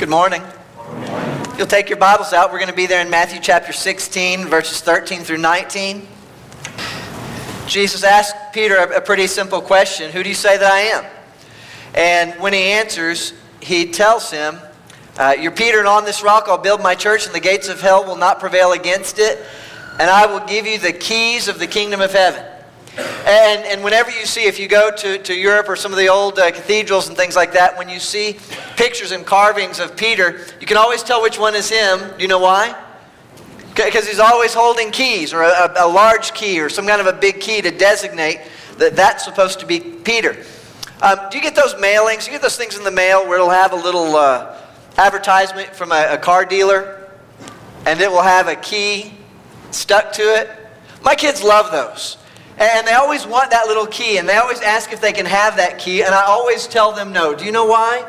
Good morning. You'll take your Bibles out. We're going to be there in Matthew chapter 16, verses 13 through 19. Jesus asked Peter a, pretty simple question Who do you say that I am? And when he answers, he tells him, uh, You're Peter, and on this rock I'll build my church, and the gates of hell will not prevail against it. And I will give you the keys of the kingdom of heaven. And, and whenever you see, if you go to, to Europe or some of the old uh, cathedrals and things like that, when you see pictures and carvings of Peter, you can always tell which one is him. Do you know why? Because he's always holding keys or a, a, large key or some kind of a big key to designate that that's supposed to be Peter. Um, do you get those mailings? You get those things in the mail where it'll have a little uh, advertisement from a, a car dealer and it will have a key stuck to it? My kids love those. And they always want that little key, and they always ask if they can have that key, and I always tell them no. Do you know why?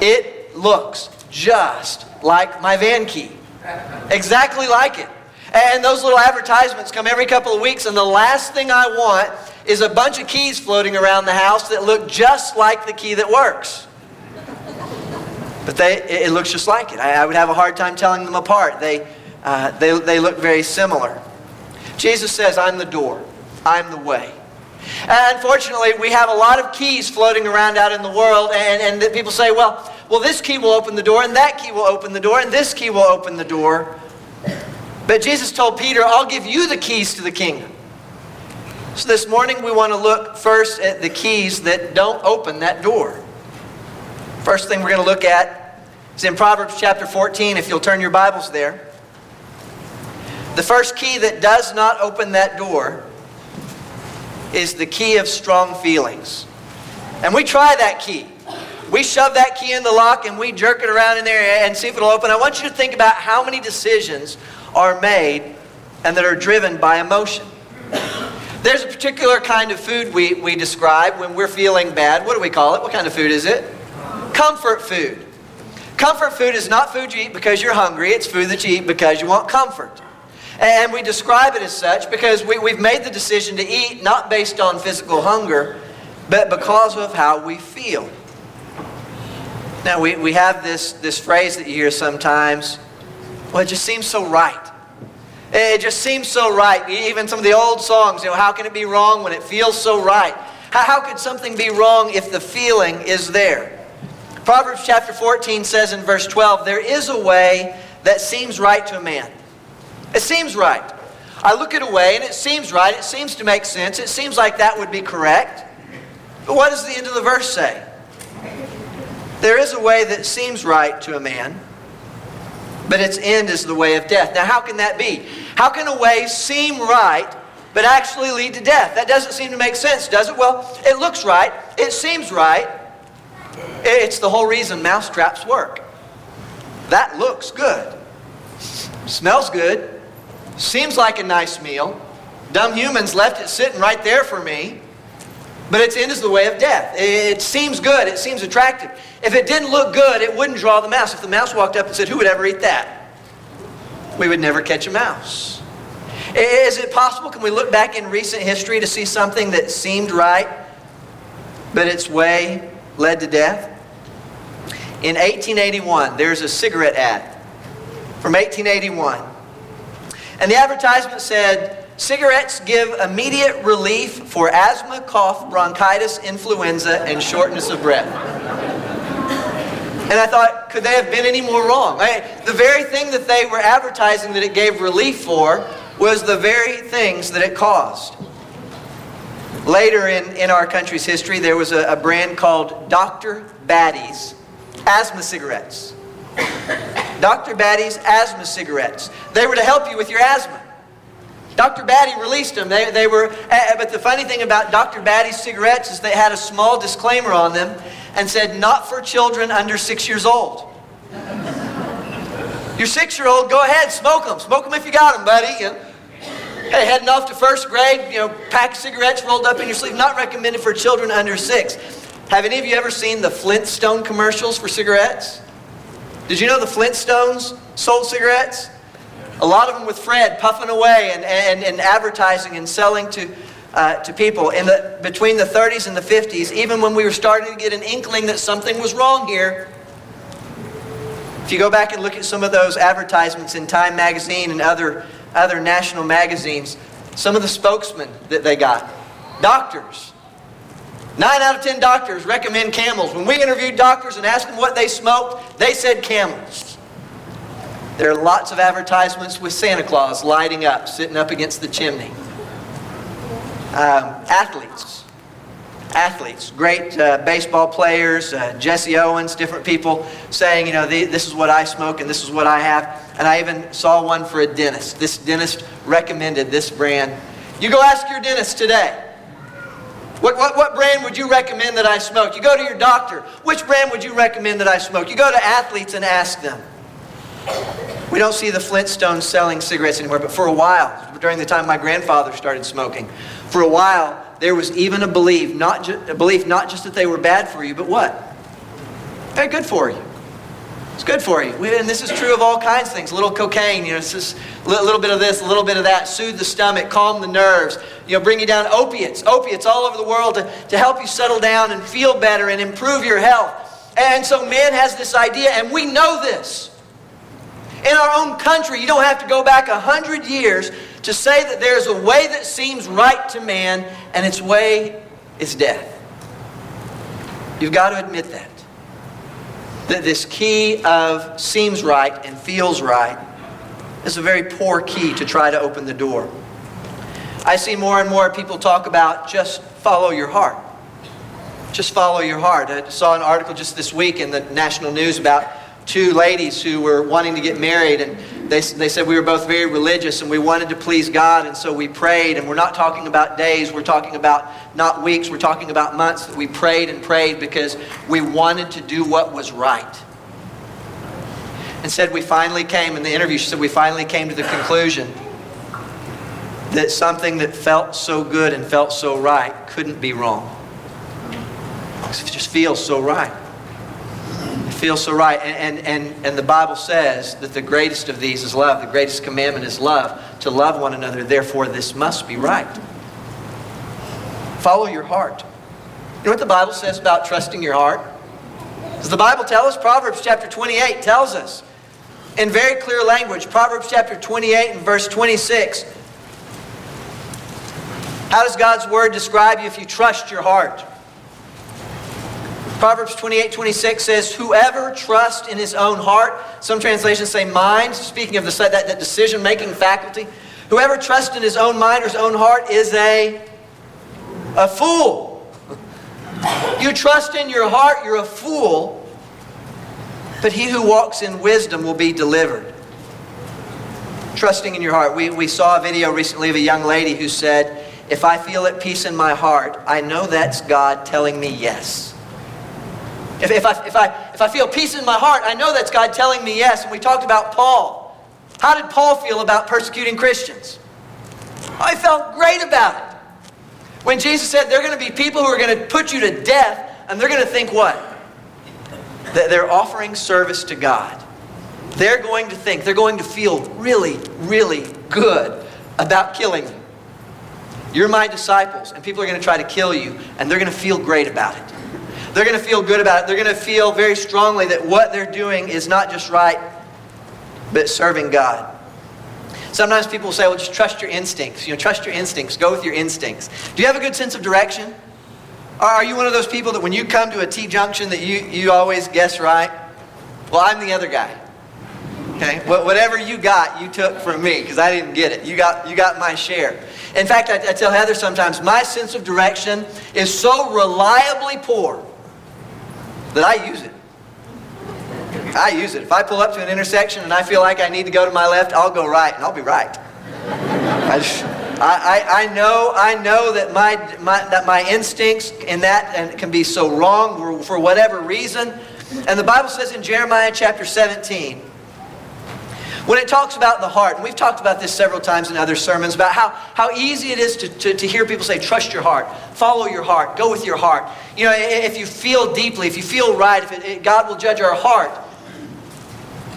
It looks just like my van key. Exactly like it. And those little advertisements come every couple of weeks, and the last thing I want is a bunch of keys floating around the house that look just like the key that works. But they, it looks just like it. I, I would have a hard time telling them apart. They, uh, they, they look very similar. Jesus says, I'm the door, I'm the way. And unfortunately, we have a lot of keys floating around out in the world, and, and people say, well, well, this key will open the door, and that key will open the door, and this key will open the door. But Jesus told Peter, I'll give you the keys to the kingdom. So this morning, we want to look first at the keys that don't open that door. First thing we're going to look at is in Proverbs chapter 14, if you'll turn your Bibles there. The first key that does not open that door is the key of strong feelings. And we try that key. We shove that key in the lock and we jerk it around in there and see if it'll open. I want you to think about how many decisions are made and that are driven by emotion. There's a particular kind of food we, we describe when we're feeling bad. What do we call it? What kind of food is it? Comfort food. Comfort food is not food you eat because you're hungry, it's food that you eat because you want comfort. And we describe it as such because we, we've made the decision to eat not based on physical hunger, but because of how we feel. Now, we, we have this, this phrase that you hear sometimes well, it just seems so right. It just seems so right. Even some of the old songs, you know, how can it be wrong when it feels so right? How, how could something be wrong if the feeling is there? Proverbs chapter 14 says in verse 12, There is a way that seems right to a man it seems right. I look at a way and it seems right. It seems to make sense. It seems like that would be correct. But what does the end of the verse say? There is a way that seems right to a man, but its end is the way of death. Now, how can that be? How can a way seem right, but actually lead to death? That doesn't seem to make sense, does it? Well, it looks right. It seems right. It's the whole reason mousetraps work. That looks good. Smells good. Seems like a nice meal. Dumb humans left it sitting right there for me. But its end is the way of death. It seems good. It seems attractive. If it didn't look good, it wouldn't draw the mouse. If the mouse walked up and said, Who would ever eat that? We would never catch a mouse. Is it possible? Can we look back in recent history to see something that seemed right, but its way led to death? In 1881, there's a cigarette ad from 1881. And the advertisement said, cigarettes give immediate relief for asthma, cough, bronchitis, influenza, and shortness of breath. And I thought, could they have been any more wrong? I, the very thing that they were advertising that it gave relief for was the very things that it caused. Later in, in our country's history, there was a, a brand called Dr. Batty's asthma cigarettes. Dr. Batty's asthma cigarettes. They were to help you with your asthma. Dr. Batty released them. They, they were, uh, but the funny thing about Dr. Batty's cigarettes is they had a small disclaimer on them and said, not for children under six years old. You're six year old, go ahead, smoke them. Smoke them if you got them, buddy. You know, hey, heading off to first grade, you know, pack cigarettes rolled up in your sleeve. Not recommended for children under six. Have any of you ever seen the Flintstone commercials for cigarettes? Did you know the Flintstones sold cigarettes? A lot of them with Fred puffing away and, and, and advertising and selling to, uh, to people. In the, between the 30s and the 50s, even when we were starting to get an inkling that something was wrong here, If you go back and look at some of those advertisements in Time magazine and other, other national magazines, some of the spokesmen that they got, doctors. Nine out of ten doctors recommend camels. When we interviewed doctors and asked them what they smoked, they said camels. There are lots of advertisements with Santa Claus lighting up, sitting up against the chimney. Um, athletes. Athletes. Great uh, baseball players, uh, Jesse Owens, different people saying, you know, this is what I smoke and this is what I have. And I even saw one for a dentist. This dentist recommended this brand. You go ask your dentist today. What, what, what brand would you recommend that I smoke? You go to your doctor. Which brand would you recommend that I smoke? You go to athletes and ask them. We don't see the Flintstones selling cigarettes anymore, but for a while, during the time my grandfather started smoking, for a while, there was even a belief, not, ju- a belief not just that they were bad for you, but what? They're good for you. It's good for you. And this is true of all kinds of things. A little cocaine, you know, it's just a little bit of this, a little bit of that. Soothe the stomach, calm the nerves, you know, bring you down. Opiates, opiates all over the world to, to help you settle down and feel better and improve your health. And so man has this idea, and we know this. In our own country, you don't have to go back a hundred years to say that there's a way that seems right to man, and its way is death. You've got to admit that. That this key of seems right and feels right is a very poor key to try to open the door. I see more and more people talk about just follow your heart. Just follow your heart. I saw an article just this week in the national news about two ladies who were wanting to get married and they, they said we were both very religious and we wanted to please God and so we prayed. And we're not talking about days we're talking about not weeks we're talking about months that we prayed and prayed because we wanted to do what was right. And said we finally came in the interview she said we finally came to the conclusion that something that felt so good and felt so right couldn't be wrong. It just feels so right feels so right. And, and, and, and the Bible says that the greatest of these is love. The greatest commandment is love, to love one another. Therefore, this must be right. Follow your heart. You know what the Bible says about trusting your heart? Does the Bible tell us? Proverbs chapter 28 tells us in very clear language. Proverbs chapter 28 and verse 26. How does God's word describe you if you trust your heart? Proverbs 28 26 says, Whoever trusts in his own heart, some translations say mind, speaking of the, that, that decision making faculty. Whoever trusts in his own mind or his own heart is a, a fool. You trust in your heart, you're a fool. But he who walks in wisdom will be delivered. Trusting in your heart. We, we saw a video recently of a young lady who said, If I feel at peace in my heart, I know that's God telling me yes. If, if, I, if, I, if I feel peace in my heart, I know that's God telling me yes. And we talked about Paul. How did Paul feel about persecuting Christians? I felt great about it. When Jesus said there are going to be people who are going to put you to death, and they're going to think what? That they're offering service to God. They're going to think, they're going to feel really, really good about killing you. You're my disciples, and people are going to try to kill you, and they're going to feel great about it. They're going to feel good about it. They're going to feel very strongly that what they're doing is not just right, but serving God. Sometimes people say, well, just trust your instincts. You know, trust your instincts. Go with your instincts. Do you have a good sense of direction? Or are you one of those people that when you come to a T-junction that you, you always guess right? Well, I'm the other guy. Okay? Whatever you got, you took from me because I didn't get it. You got, you got my share. In fact, I, I tell Heather sometimes, my sense of direction is so reliably poor that I use it. I use it. If I pull up to an intersection and I feel like I need to go to my left, I'll go right, and I'll be right. I, just, I, I, I, know I know that my, my that my instincts in that and can be so wrong for whatever reason. And the Bible says in Jeremiah chapter 17, when it talks about the heart, and we've talked about this several times in other sermons, about how, how easy it is to, to, to hear people say, trust your heart, follow your heart, go with your heart. You know, if you feel deeply, if you feel right, if it, God will judge our heart.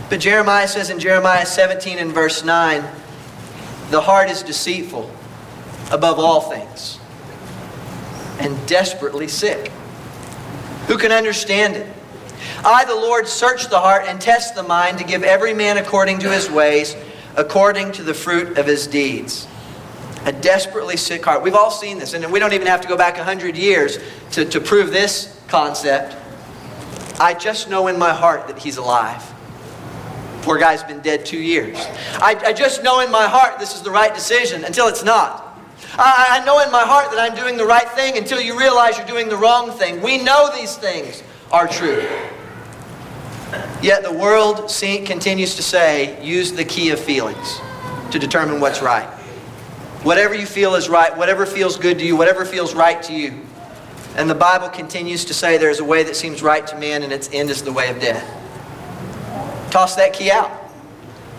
But Jeremiah says in Jeremiah 17 and verse 9, the heart is deceitful above all things and desperately sick. Who can understand it? I, the Lord, search the heart and test the mind to give every man according to his ways, according to the fruit of his deeds. A desperately sick heart. We've all seen this, and we don't even have to go back 100 years to, to prove this concept. I just know in my heart that he's alive. Poor guy's been dead two years. I, I just know in my heart this is the right decision until it's not. I, I know in my heart that I'm doing the right thing until you realize you're doing the wrong thing. We know these things are true. Yet the world continues to say, use the key of feelings to determine what's right. Whatever you feel is right, whatever feels good to you, whatever feels right to you. And the Bible continues to say there's a way that seems right to man and its end is the way of death. Toss that key out.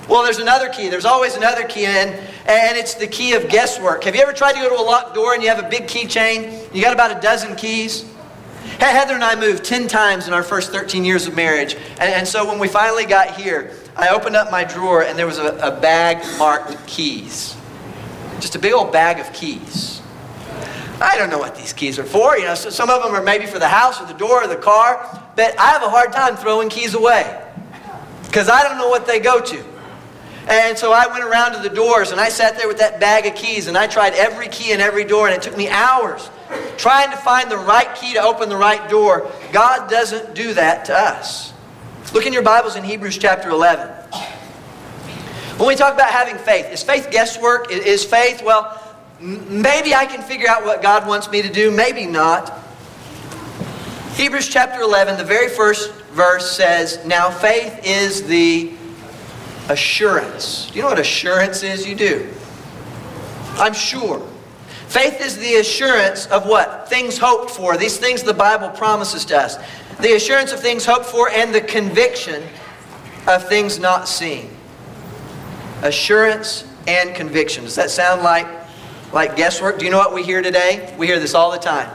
Well, there's another key. There's always another key, and, and it's the key of guesswork. Have you ever tried to go to a locked door and you have a big keychain? You got about a dozen keys? Heather and I moved 10 times in our first 13 years of marriage. And, and so when we finally got here, I opened up my drawer and there was a, a bag marked keys. Just a big old bag of keys. I don't know what these keys are for. You know, so some of them are maybe for the house or the door or the car. But I have a hard time throwing keys away because I don't know what they go to. And so I went around to the doors and I sat there with that bag of keys and I tried every key in every door and it took me hours trying to find the right key to open the right door. God doesn't do that to us. Look in your Bibles in Hebrews chapter 11. When we talk about having faith, is faith guesswork? Is faith, well, maybe I can figure out what God wants me to do, maybe not. Hebrews chapter 11, the very first verse says, Now faith is the assurance. Do you know what assurance is? You do. I'm sure. Faith is the assurance of what? Things hoped for. These things the Bible promises to us. The assurance of things hoped for and the conviction of things not seen. Assurance and conviction. Does that sound like, like guesswork? Do you know what we hear today? We hear this all the time.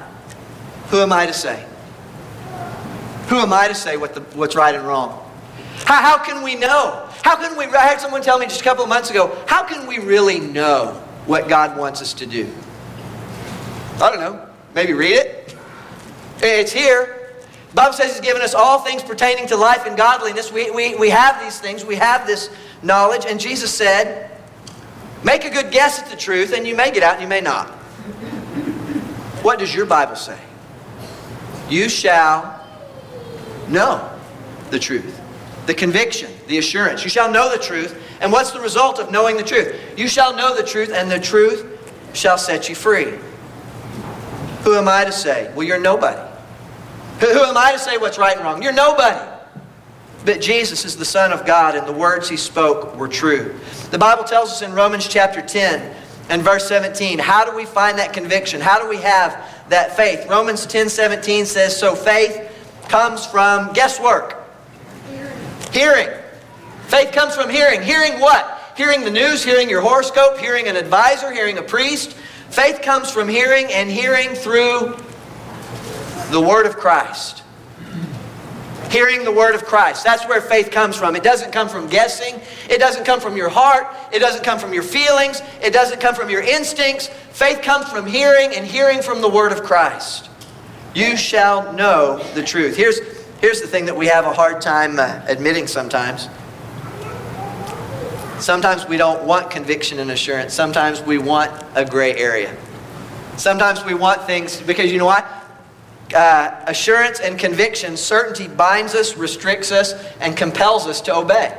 Who am I to say? Who am I to say what the, what's right and wrong? How, how can we know? How can we? I had someone tell me just a couple of months ago, how can we really know what God wants us to do? I don't know. Maybe read it. It's here. The Bible says He's given us all things pertaining to life and godliness. We, we, we have these things, we have this knowledge. And Jesus said, Make a good guess at the truth, and you may get out and you may not. What does your Bible say? You shall know the truth, the conviction, the assurance. You shall know the truth. And what's the result of knowing the truth? You shall know the truth, and the truth shall set you free. Who am I to say? Well, you're nobody. Who, am I to say what's right and wrong? You're nobody. But Jesus is the Son of God, and the words he spoke were true. The Bible tells us in Romans chapter 10 and verse 17, how do we find that conviction? How do we have that faith? Romans 10 17 says, So faith comes from guesswork. Hearing. Faith comes from hearing. Hearing what? Hearing the news, hearing your horoscope, hearing an advisor, hearing a priest, Faith comes from hearing, and hearing through the Word of Christ. Hearing the Word of Christ. That's where faith comes from. It doesn't come from guessing. It doesn't come from your heart. It doesn't come from your feelings. It doesn't come from your instincts. Faith comes from hearing and hearing from the Word of Christ. You shall know the truth. Here's, here's the thing that we have a hard time uh, admitting sometimes. Sometimes we don't want conviction and assurance. Sometimes we want a gray area. Sometimes we want things because you know what? Uh, assurance and conviction, certainty binds us, restricts us, and compels us to obey.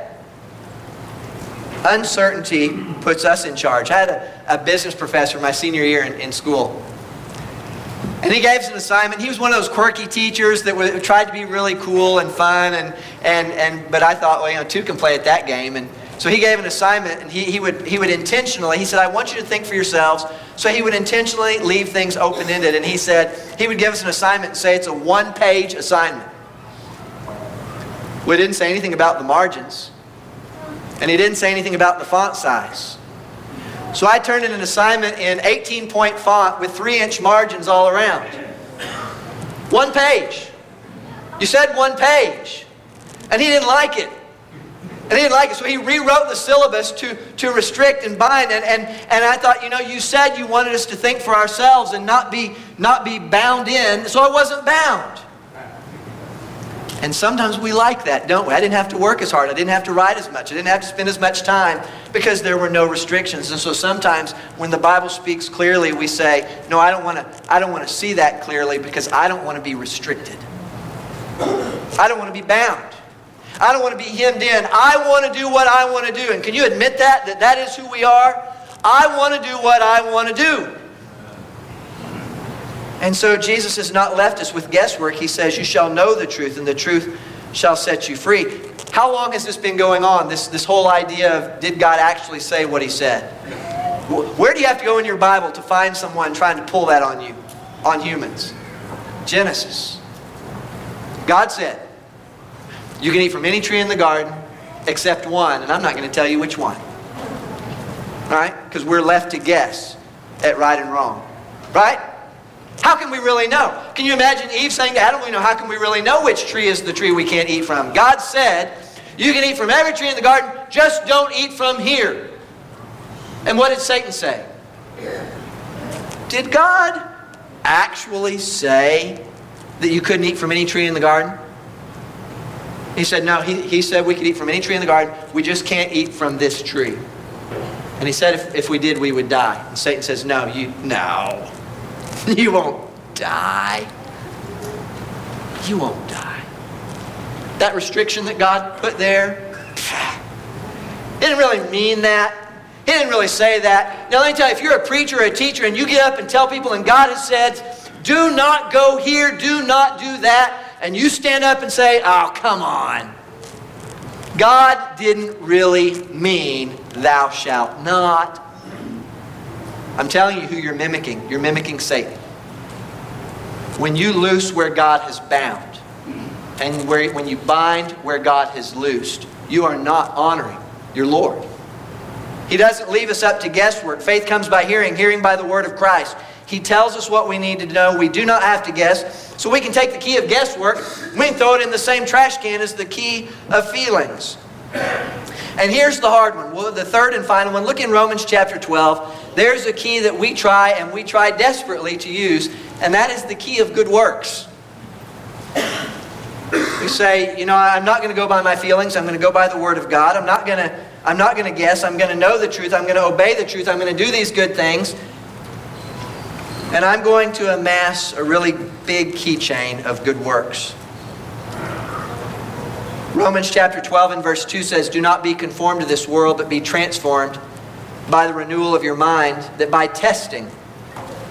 Uncertainty puts us in charge. I had a, a business professor my senior year in, in school. And he gave us an assignment. He was one of those quirky teachers that would, tried to be really cool and fun. And, and, and, but I thought, well, you know, two can play at that game. And so he gave an assignment, and he, he, would, he would intentionally, he said, I want you to think for yourselves. So he would intentionally leave things open ended. And he said, he would give us an assignment and say it's a one page assignment. We didn't say anything about the margins, and he didn't say anything about the font size. So I turned in an assignment in 18 point font with 3 inch margins all around. One page. You said one page. And he didn't like it. And he didn't like it, so he rewrote the syllabus to, to restrict and bind. And, and, and I thought, you know, you said you wanted us to think for ourselves and not be, not be bound in, so I wasn't bound. And sometimes we like that, don't we? I didn't have to work as hard. I didn't have to write as much. I didn't have to spend as much time because there were no restrictions. And so sometimes when the Bible speaks clearly, we say, "No, I don't want to I don't want to see that clearly because I don't want to be restricted. I don't want to be bound. I don't want to be hemmed in. I want to do what I want to do." And can you admit that that that is who we are? I want to do what I want to do. And so Jesus has not left us with guesswork. He says, You shall know the truth, and the truth shall set you free. How long has this been going on? This, this whole idea of did God actually say what he said? Where do you have to go in your Bible to find someone trying to pull that on you, on humans? Genesis. God said, You can eat from any tree in the garden except one, and I'm not going to tell you which one. All right? Because we're left to guess at right and wrong. Right? How can we really know? Can you imagine Eve saying to Adam, you know, how can we really know which tree is the tree we can't eat from? God said, you can eat from every tree in the garden, just don't eat from here. And what did Satan say? Did God actually say that you couldn't eat from any tree in the garden? He said, no, he, he said we could eat from any tree in the garden. We just can't eat from this tree. And he said if, if we did, we would die. And Satan says, no, you, no. You won't die. You won't die. That restriction that God put there, he didn't really mean that. He didn't really say that. Now, let me tell you, if you're a preacher or a teacher and you get up and tell people, and God has said, do not go here, do not do that, and you stand up and say, oh, come on. God didn't really mean, thou shalt not. I'm telling you who you're mimicking. You're mimicking Satan. When you loose where God has bound, and where, when you bind where God has loosed, you are not honoring your Lord. He doesn't leave us up to guesswork. Faith comes by hearing, hearing by the word of Christ. He tells us what we need to know. We do not have to guess. So we can take the key of guesswork, we can throw it in the same trash can as the key of feelings. And here's the hard one. Well, the third and final one. Look in Romans chapter 12. There's a key that we try and we try desperately to use, and that is the key of good works. We say, you know, I'm not going to go by my feelings. I'm going to go by the Word of God. I'm not going to, I'm not going to guess. I'm going to know the truth. I'm going to obey the truth. I'm going to do these good things. And I'm going to amass a really big keychain of good works. Romans chapter 12 and verse 2 says, Do not be conformed to this world, but be transformed by the renewal of your mind, that by testing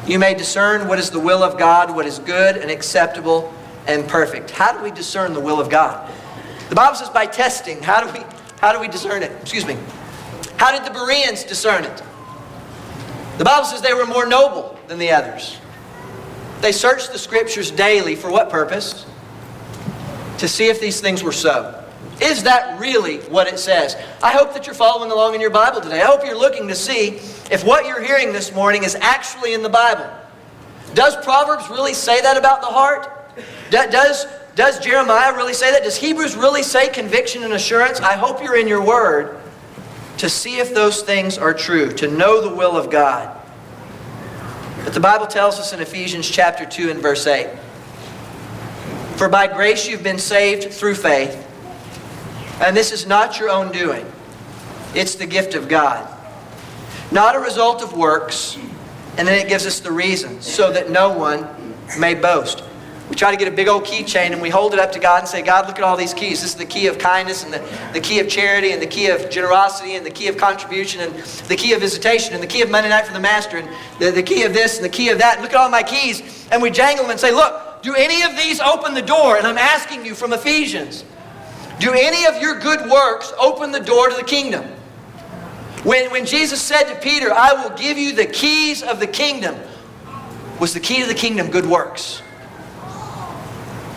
you may discern what is the will of God, what is good and acceptable and perfect. How do we discern the will of God? The Bible says by testing. How do we, how do we discern it? Excuse me. How did the Bereans discern it? The Bible says they were more noble than the others. They searched the scriptures daily for what purpose? to see if these things were so. Is that really what it says? I hope that you're following along in your Bible today. I hope you're looking to see if what you're hearing this morning is actually in the Bible. Does Proverbs really say that about the heart? Does, does Jeremiah really say that? Does Hebrews really say conviction and assurance? I hope you're in your word to see if those things are true, to know the will of God. But the Bible tells us in Ephesians chapter 2 and verse 8 for by grace you've been saved through faith. And this is not your own doing, it's the gift of God. Not a result of works. And then it gives us the reason so that no one may boast. We try to get a big old keychain and we hold it up to God and say, God, look at all these keys. This is the key of kindness and the, the key of charity and the key of generosity and the key of contribution and the key of visitation and the key of Monday night for the master and the, the key of this and the key of that. look at all my keys. And we jangle them and say, look, do any of these open the door? And I'm asking you from Ephesians. Do any of your good works open the door to the kingdom? When, when Jesus said to Peter, I will give you the keys of the kingdom, was the key to the kingdom good works?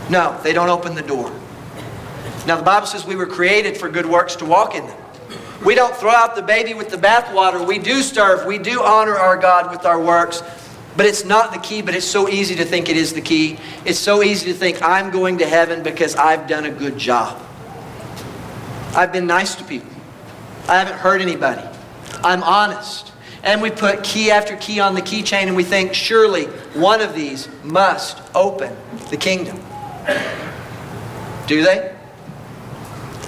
No, they don't open the door. Now, the Bible says we were created for good works to walk in them. We don't throw out the baby with the bathwater. We do serve. We do honor our God with our works. But it's not the key, but it's so easy to think it is the key. It's so easy to think I'm going to heaven because I've done a good job. I've been nice to people. I haven't hurt anybody. I'm honest. And we put key after key on the keychain and we think surely one of these must open the kingdom. Do they?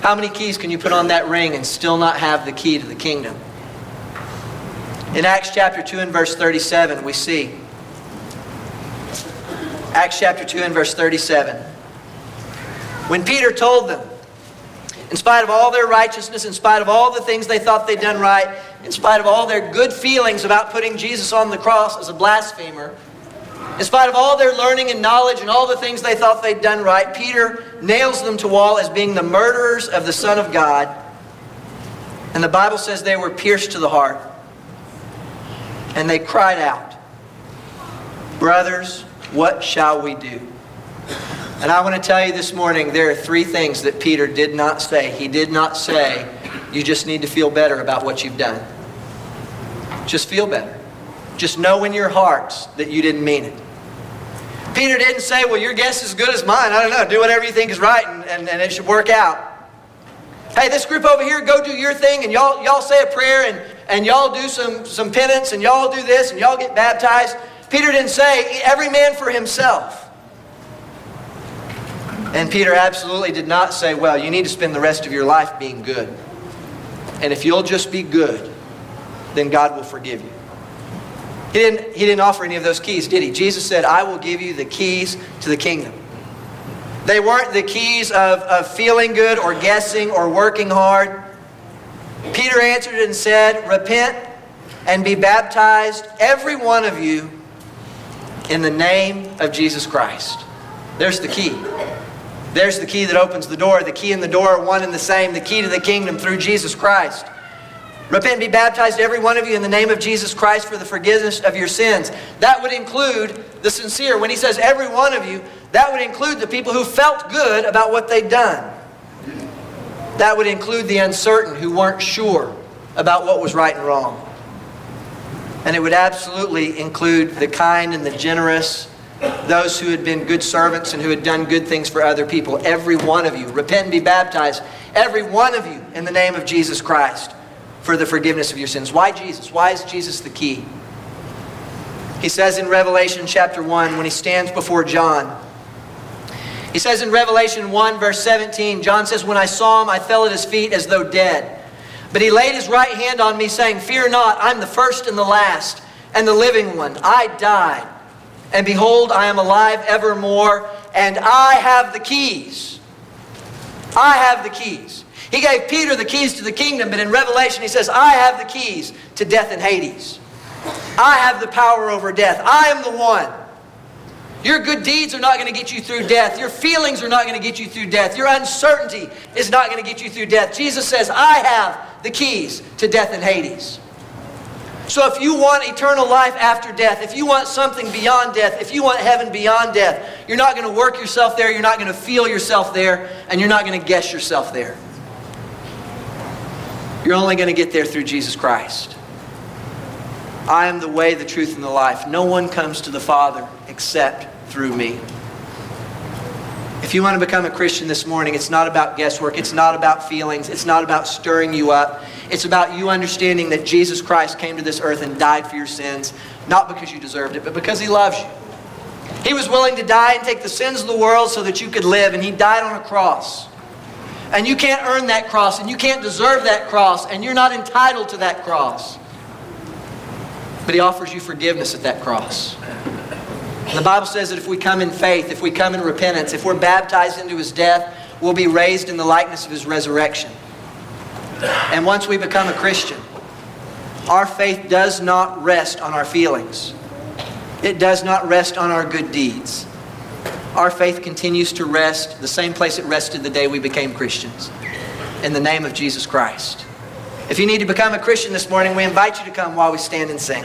How many keys can you put on that ring and still not have the key to the kingdom? In Acts chapter 2 and verse 37, we see. Acts chapter 2 and verse 37. When Peter told them, in spite of all their righteousness, in spite of all the things they thought they'd done right, in spite of all their good feelings about putting Jesus on the cross as a blasphemer, in spite of all their learning and knowledge and all the things they thought they'd done right, Peter nails them to wall as being the murderers of the Son of God. And the Bible says they were pierced to the heart. And they cried out, Brothers, what shall we do? And I want to tell you this morning there are three things that Peter did not say. He did not say, You just need to feel better about what you've done. Just feel better. Just know in your hearts that you didn't mean it. Peter didn't say, Well, your guess is as good as mine. I don't know. Do whatever you think is right and, and, and it should work out. Hey, this group over here, go do your thing and y'all, y'all say a prayer and, and y'all do some, some penance and y'all do this and y'all get baptized. Peter didn't say, Every man for himself. And Peter absolutely did not say, Well, you need to spend the rest of your life being good. And if you'll just be good, then God will forgive you. He didn't, he didn't offer any of those keys, did he? Jesus said, I will give you the keys to the kingdom. They weren't the keys of, of feeling good or guessing or working hard. Peter answered and said, Repent and be baptized, every one of you, in the name of Jesus Christ. There's the key. There's the key that opens the door. The key and the door are one and the same. The key to the kingdom through Jesus Christ. Repent and be baptized, every one of you, in the name of Jesus Christ for the forgiveness of your sins. That would include the sincere. When he says every one of you, that would include the people who felt good about what they'd done. That would include the uncertain who weren't sure about what was right and wrong. And it would absolutely include the kind and the generous, those who had been good servants and who had done good things for other people. Every one of you. Repent and be baptized. Every one of you in the name of Jesus Christ for the forgiveness of your sins. Why Jesus? Why is Jesus the key? He says in Revelation chapter 1, when he stands before John, he says in Revelation 1, verse 17, John says, When I saw him, I fell at his feet as though dead. But he laid his right hand on me, saying, Fear not, I'm the first and the last, and the living one. I died, and behold, I am alive evermore, and I have the keys. I have the keys. He gave Peter the keys to the kingdom, but in Revelation he says, I have the keys to death and Hades. I have the power over death. I am the one. Your good deeds are not going to get you through death. Your feelings are not going to get you through death. Your uncertainty is not going to get you through death. Jesus says, I have the keys to death and Hades. So if you want eternal life after death, if you want something beyond death, if you want heaven beyond death, you're not going to work yourself there, you're not going to feel yourself there, and you're not going to guess yourself there. You're only going to get there through Jesus Christ. I am the way, the truth, and the life. No one comes to the Father except through me. If you want to become a Christian this morning, it's not about guesswork. It's not about feelings. It's not about stirring you up. It's about you understanding that Jesus Christ came to this earth and died for your sins, not because you deserved it, but because He loves you. He was willing to die and take the sins of the world so that you could live, and He died on a cross. And you can't earn that cross, and you can't deserve that cross, and you're not entitled to that cross. But He offers you forgiveness at that cross. The Bible says that if we come in faith, if we come in repentance, if we're baptized into His death, we'll be raised in the likeness of His resurrection. And once we become a Christian, our faith does not rest on our feelings. It does not rest on our good deeds our faith continues to rest the same place it rested the day we became Christians in the name of Jesus Christ. If you need to become a Christian this morning, we invite you to come while we stand and sing.